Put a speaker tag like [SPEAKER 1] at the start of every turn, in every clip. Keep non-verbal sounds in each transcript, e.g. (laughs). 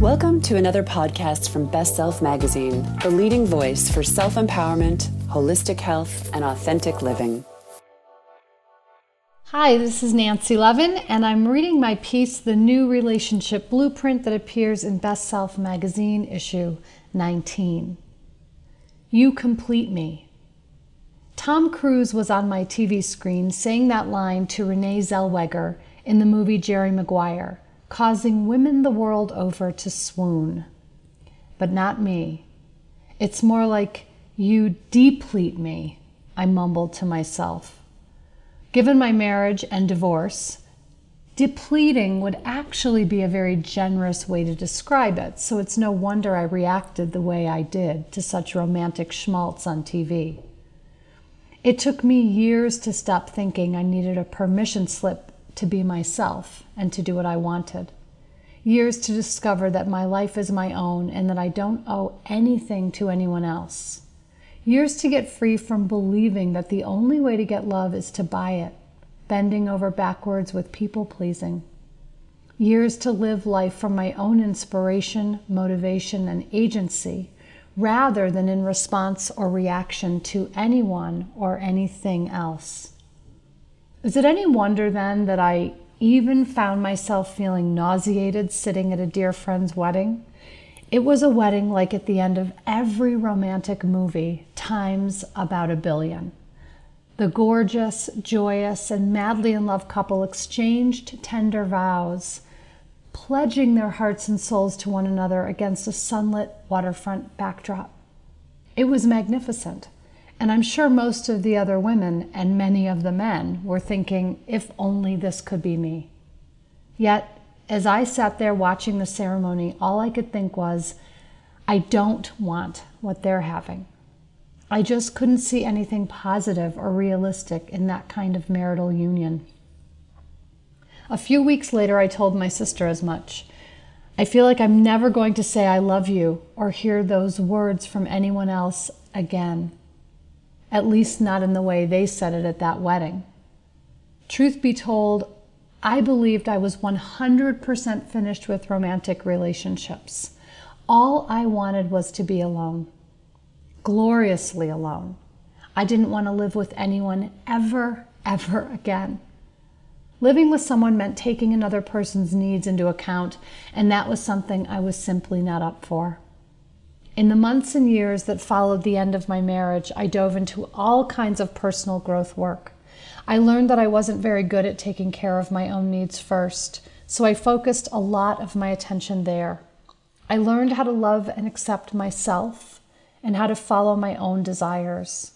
[SPEAKER 1] Welcome to another podcast from Best Self Magazine, the leading voice for self empowerment, holistic health, and authentic living.
[SPEAKER 2] Hi, this is Nancy Levin, and I'm reading my piece, The New Relationship Blueprint, that appears in Best Self Magazine, issue 19. You complete me. Tom Cruise was on my TV screen saying that line to Renee Zellweger in the movie Jerry Maguire causing women the world over to swoon. But not me. It's more like, you deplete me, I mumbled to myself. Given my marriage and divorce, depleting would actually be a very generous way to describe it, so it's no wonder I reacted the way I did to such romantic schmaltz on TV. It took me years to stop thinking I needed a permission slip to be myself and to do what I wanted. Years to discover that my life is my own and that I don't owe anything to anyone else. Years to get free from believing that the only way to get love is to buy it, bending over backwards with people pleasing. Years to live life from my own inspiration, motivation, and agency rather than in response or reaction to anyone or anything else. Is it any wonder then that I even found myself feeling nauseated sitting at a dear friend's wedding? It was a wedding like at the end of every romantic movie, times about a billion. The gorgeous, joyous, and madly in love couple exchanged tender vows, pledging their hearts and souls to one another against a sunlit waterfront backdrop. It was magnificent. And I'm sure most of the other women and many of the men were thinking, if only this could be me. Yet, as I sat there watching the ceremony, all I could think was, I don't want what they're having. I just couldn't see anything positive or realistic in that kind of marital union. A few weeks later, I told my sister as much. I feel like I'm never going to say I love you or hear those words from anyone else again at least not in the way they said it at that wedding. Truth be told, I believed I was 100% finished with romantic relationships. All I wanted was to be alone, gloriously alone. I didn't want to live with anyone ever, ever again. Living with someone meant taking another person's needs into account, and that was something I was simply not up for. In the months and years that followed the end of my marriage, I dove into all kinds of personal growth work. I learned that I wasn't very good at taking care of my own needs first, so I focused a lot of my attention there. I learned how to love and accept myself and how to follow my own desires.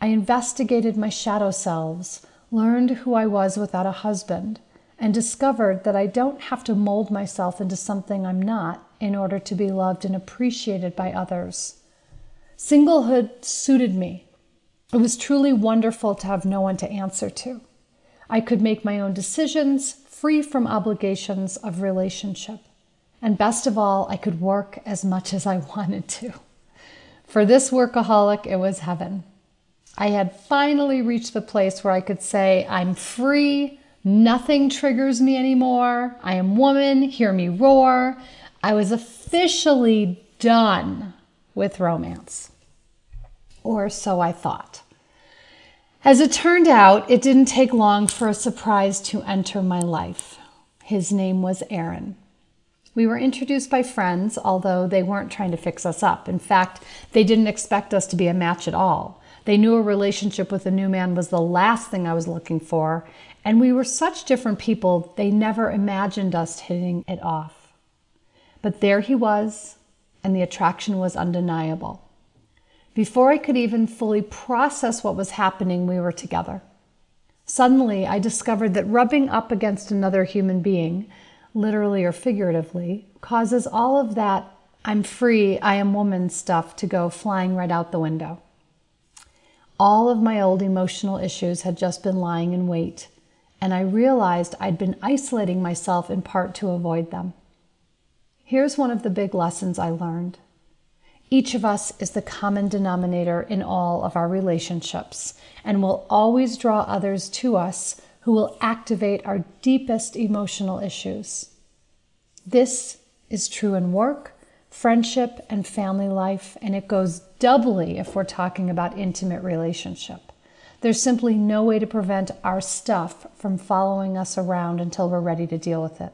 [SPEAKER 2] I investigated my shadow selves, learned who I was without a husband, and discovered that I don't have to mold myself into something I'm not in order to be loved and appreciated by others. Singlehood suited me. It was truly wonderful to have no one to answer to. I could make my own decisions, free from obligations of relationship. And best of all, I could work as much as I (laughs) wanted to. For this workaholic, it was heaven. I had finally reached the place where I could say, I'm free, nothing triggers me anymore, I am woman, hear me roar. I was officially done with romance. Or so I thought. As it turned out, it didn't take long for a surprise to enter my life. His name was Aaron. We were introduced by friends, although they weren't trying to fix us up. In fact, they didn't expect us to be a match at all. They knew a relationship with a new man was the last thing I was looking for, and we were such different people, they never imagined us hitting it off. But there he was, and the attraction was undeniable. Before I could even fully process what was happening, we were together. Suddenly, I discovered that rubbing up against another human being, literally or figuratively, causes all of that I'm free, I am woman stuff to go flying right out the window. All of my old emotional issues had just been lying in wait, and I realized I'd been isolating myself in part to avoid them. Here's one of the big lessons I learned. Each of us is the common denominator in all of our relationships and will always draw others to us who will activate our deepest emotional issues. This is true in work, friendship, and family life, and it goes doubly if we're talking about intimate relationship. There's simply no way to prevent our stuff from following us around until we're ready to deal with it.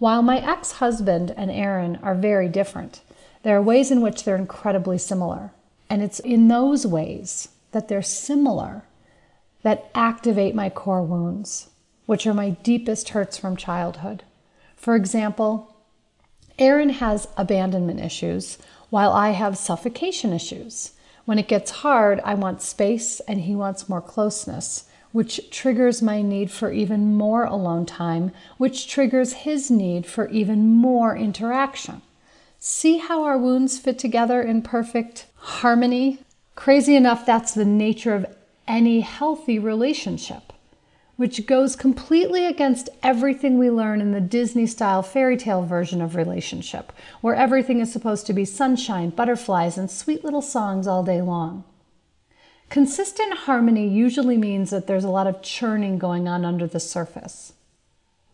[SPEAKER 2] While my ex husband and Aaron are very different, there are ways in which they're incredibly similar. And it's in those ways that they're similar that activate my core wounds, which are my deepest hurts from childhood. For example, Aaron has abandonment issues while I have suffocation issues. When it gets hard, I want space and he wants more closeness which triggers my need for even more alone time, which triggers his need for even more interaction. See how our wounds fit together in perfect harmony? Crazy enough, that's the nature of any healthy relationship, which goes completely against everything we learn in the Disney style fairy tale version of relationship, where everything is supposed to be sunshine, butterflies, and sweet little songs all day long. Consistent harmony usually means that there's a lot of churning going on under the surface.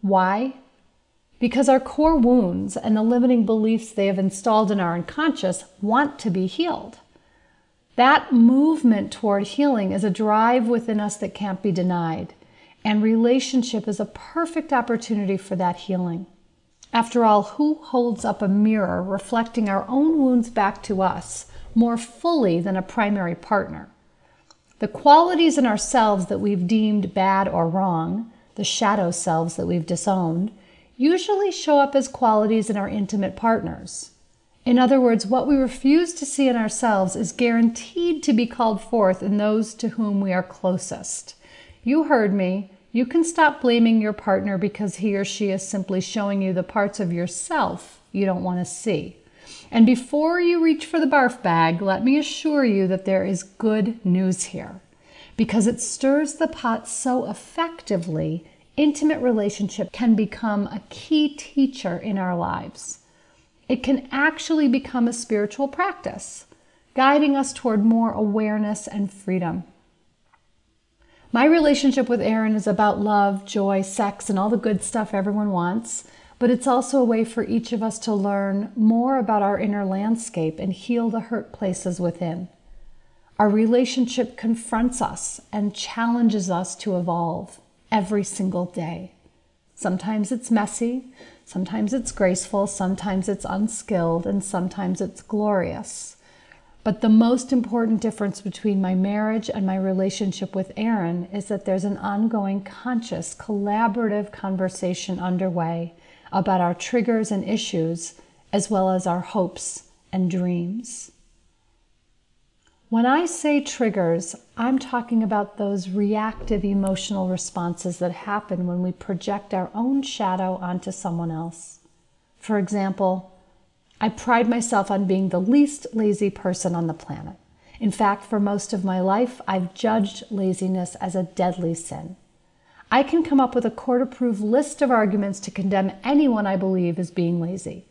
[SPEAKER 2] Why? Because our core wounds and the limiting beliefs they have installed in our unconscious want to be healed. That movement toward healing is a drive within us that can't be denied, and relationship is a perfect opportunity for that healing. After all, who holds up a mirror reflecting our own wounds back to us more fully than a primary partner? The qualities in ourselves that we've deemed bad or wrong, the shadow selves that we've disowned, usually show up as qualities in our intimate partners. In other words, what we refuse to see in ourselves is guaranteed to be called forth in those to whom we are closest. You heard me. You can stop blaming your partner because he or she is simply showing you the parts of yourself you don't want to see. And before you reach for the barf bag, let me assure you that there is good news here. Because it stirs the pot so effectively, intimate relationship can become a key teacher in our lives. It can actually become a spiritual practice, guiding us toward more awareness and freedom. My relationship with Aaron is about love, joy, sex, and all the good stuff everyone wants but it's also a way for each of us to learn more about our inner landscape and heal the hurt places within. Our relationship confronts us and challenges us to evolve every single day. Sometimes it's messy, sometimes it's graceful, sometimes it's unskilled, and sometimes it's glorious. But the most important difference between my marriage and my relationship with Aaron is that there's an ongoing conscious, collaborative conversation underway about our triggers and issues, as well as our hopes and dreams. When I say triggers, I'm talking about those reactive emotional responses that happen when we project our own shadow onto someone else. For example, I pride myself on being the least lazy person on the planet. In fact, for most of my life, I've judged laziness as a deadly sin. I can come up with a court approved list of arguments to condemn anyone I believe is being lazy.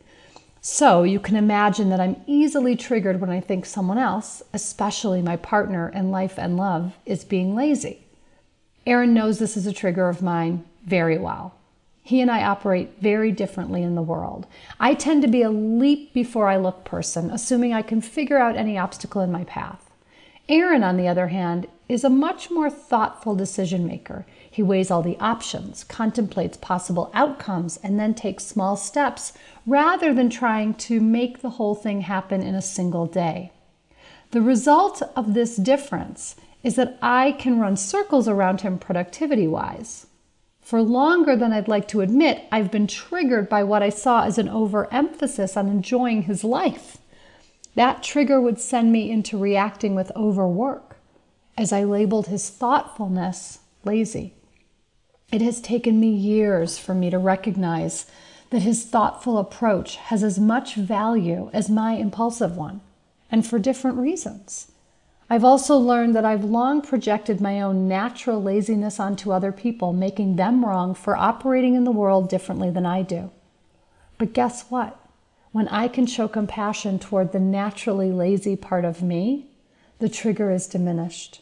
[SPEAKER 2] So you can imagine that I'm easily triggered when I think someone else, especially my partner in life and love, is being lazy. Aaron knows this is a trigger of mine very well. He and I operate very differently in the world. I tend to be a leap before I look person, assuming I can figure out any obstacle in my path. Aaron, on the other hand, is a much more thoughtful decision maker. He weighs all the options, contemplates possible outcomes, and then takes small steps rather than trying to make the whole thing happen in a single day. The result of this difference is that I can run circles around him productivity wise. For longer than I'd like to admit, I've been triggered by what I saw as an overemphasis on enjoying his life. That trigger would send me into reacting with overwork, as I labeled his thoughtfulness lazy. It has taken me years for me to recognize that his thoughtful approach has as much value as my impulsive one, and for different reasons. I've also learned that I've long projected my own natural laziness onto other people, making them wrong for operating in the world differently than I do. But guess what? When I can show compassion toward the naturally lazy part of me, the trigger is diminished.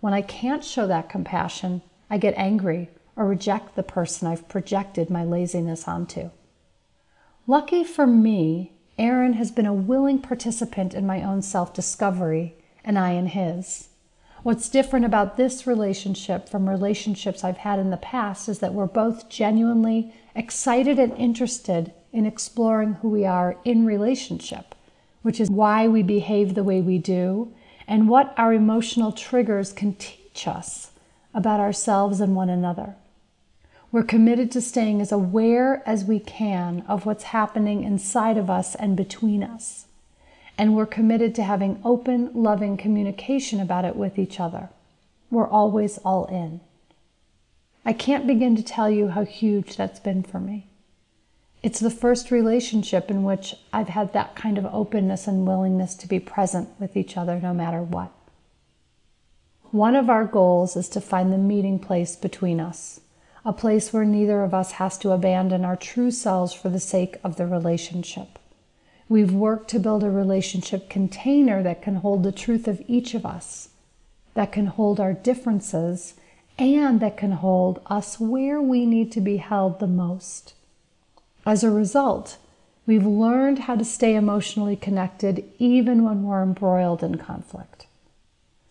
[SPEAKER 2] When I can't show that compassion, I get angry or reject the person I've projected my laziness onto. Lucky for me, Aaron has been a willing participant in my own self discovery, and I in his. What's different about this relationship from relationships I've had in the past is that we're both genuinely excited and interested in exploring who we are in relationship, which is why we behave the way we do and what our emotional triggers can teach us about ourselves and one another. We're committed to staying as aware as we can of what's happening inside of us and between us and we're committed to having open, loving communication about it with each other. We're always all in. I can't begin to tell you how huge that's been for me. It's the first relationship in which I've had that kind of openness and willingness to be present with each other no matter what. One of our goals is to find the meeting place between us, a place where neither of us has to abandon our true selves for the sake of the relationship. We've worked to build a relationship container that can hold the truth of each of us, that can hold our differences, and that can hold us where we need to be held the most. As a result, we've learned how to stay emotionally connected even when we're embroiled in conflict.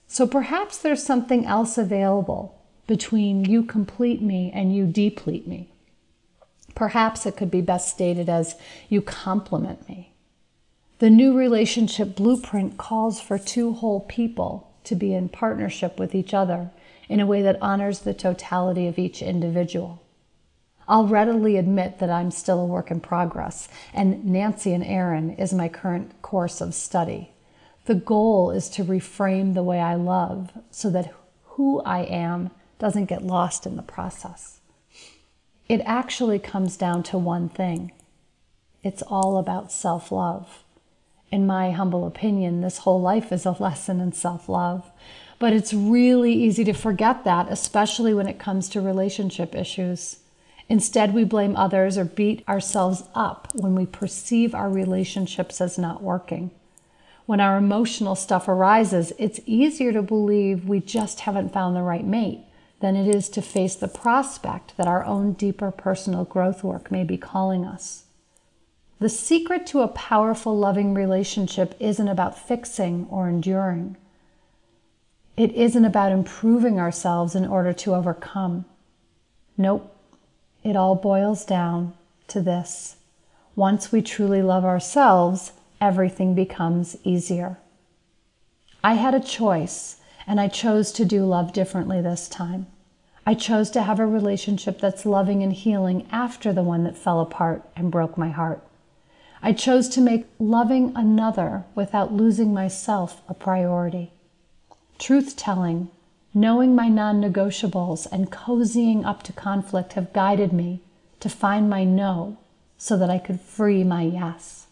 [SPEAKER 2] So perhaps there's something else available between you complete me and you deplete me. Perhaps it could be best stated as you complement me. The new relationship blueprint calls for two whole people to be in partnership with each other in a way that honors the totality of each individual. I'll readily admit that I'm still a work in progress, and Nancy and Aaron is my current course of study. The goal is to reframe the way I love so that who I am doesn't get lost in the process. It actually comes down to one thing it's all about self love in my humble opinion, this whole life is a lesson in self love. But it's really easy to forget that, especially when it comes to relationship issues. Instead, we blame others or beat ourselves up when we perceive our relationships as not working. When our emotional stuff arises, it's easier to believe we just haven't found the right mate than it is to face the prospect that our own deeper personal growth work may be calling us. The secret to a powerful, loving relationship isn't about fixing or enduring. It isn't about improving ourselves in order to overcome. Nope. It all boils down to this. Once we truly love ourselves, everything becomes easier. I had a choice, and I chose to do love differently this time. I chose to have a relationship that's loving and healing after the one that fell apart and broke my heart. I chose to make loving another without losing myself a priority. Truth telling, knowing my non negotiables, and cozying up to conflict have guided me to find my no so that I could free my yes.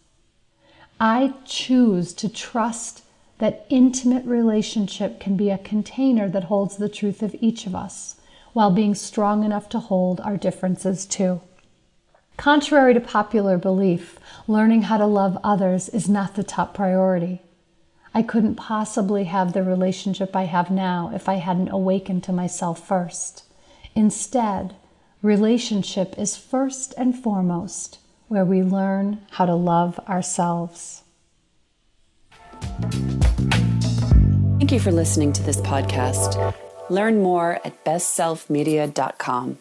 [SPEAKER 2] I choose to trust that intimate relationship can be a container that holds the truth of each of us while being strong enough to hold our differences too. Contrary to popular belief, learning how to love others is not the top priority. I couldn't possibly have the relationship I have now if I hadn't awakened to myself first. Instead, relationship is first and foremost where we learn how to love ourselves.
[SPEAKER 1] Thank you for listening to this podcast. Learn more at bestselfmedia.com.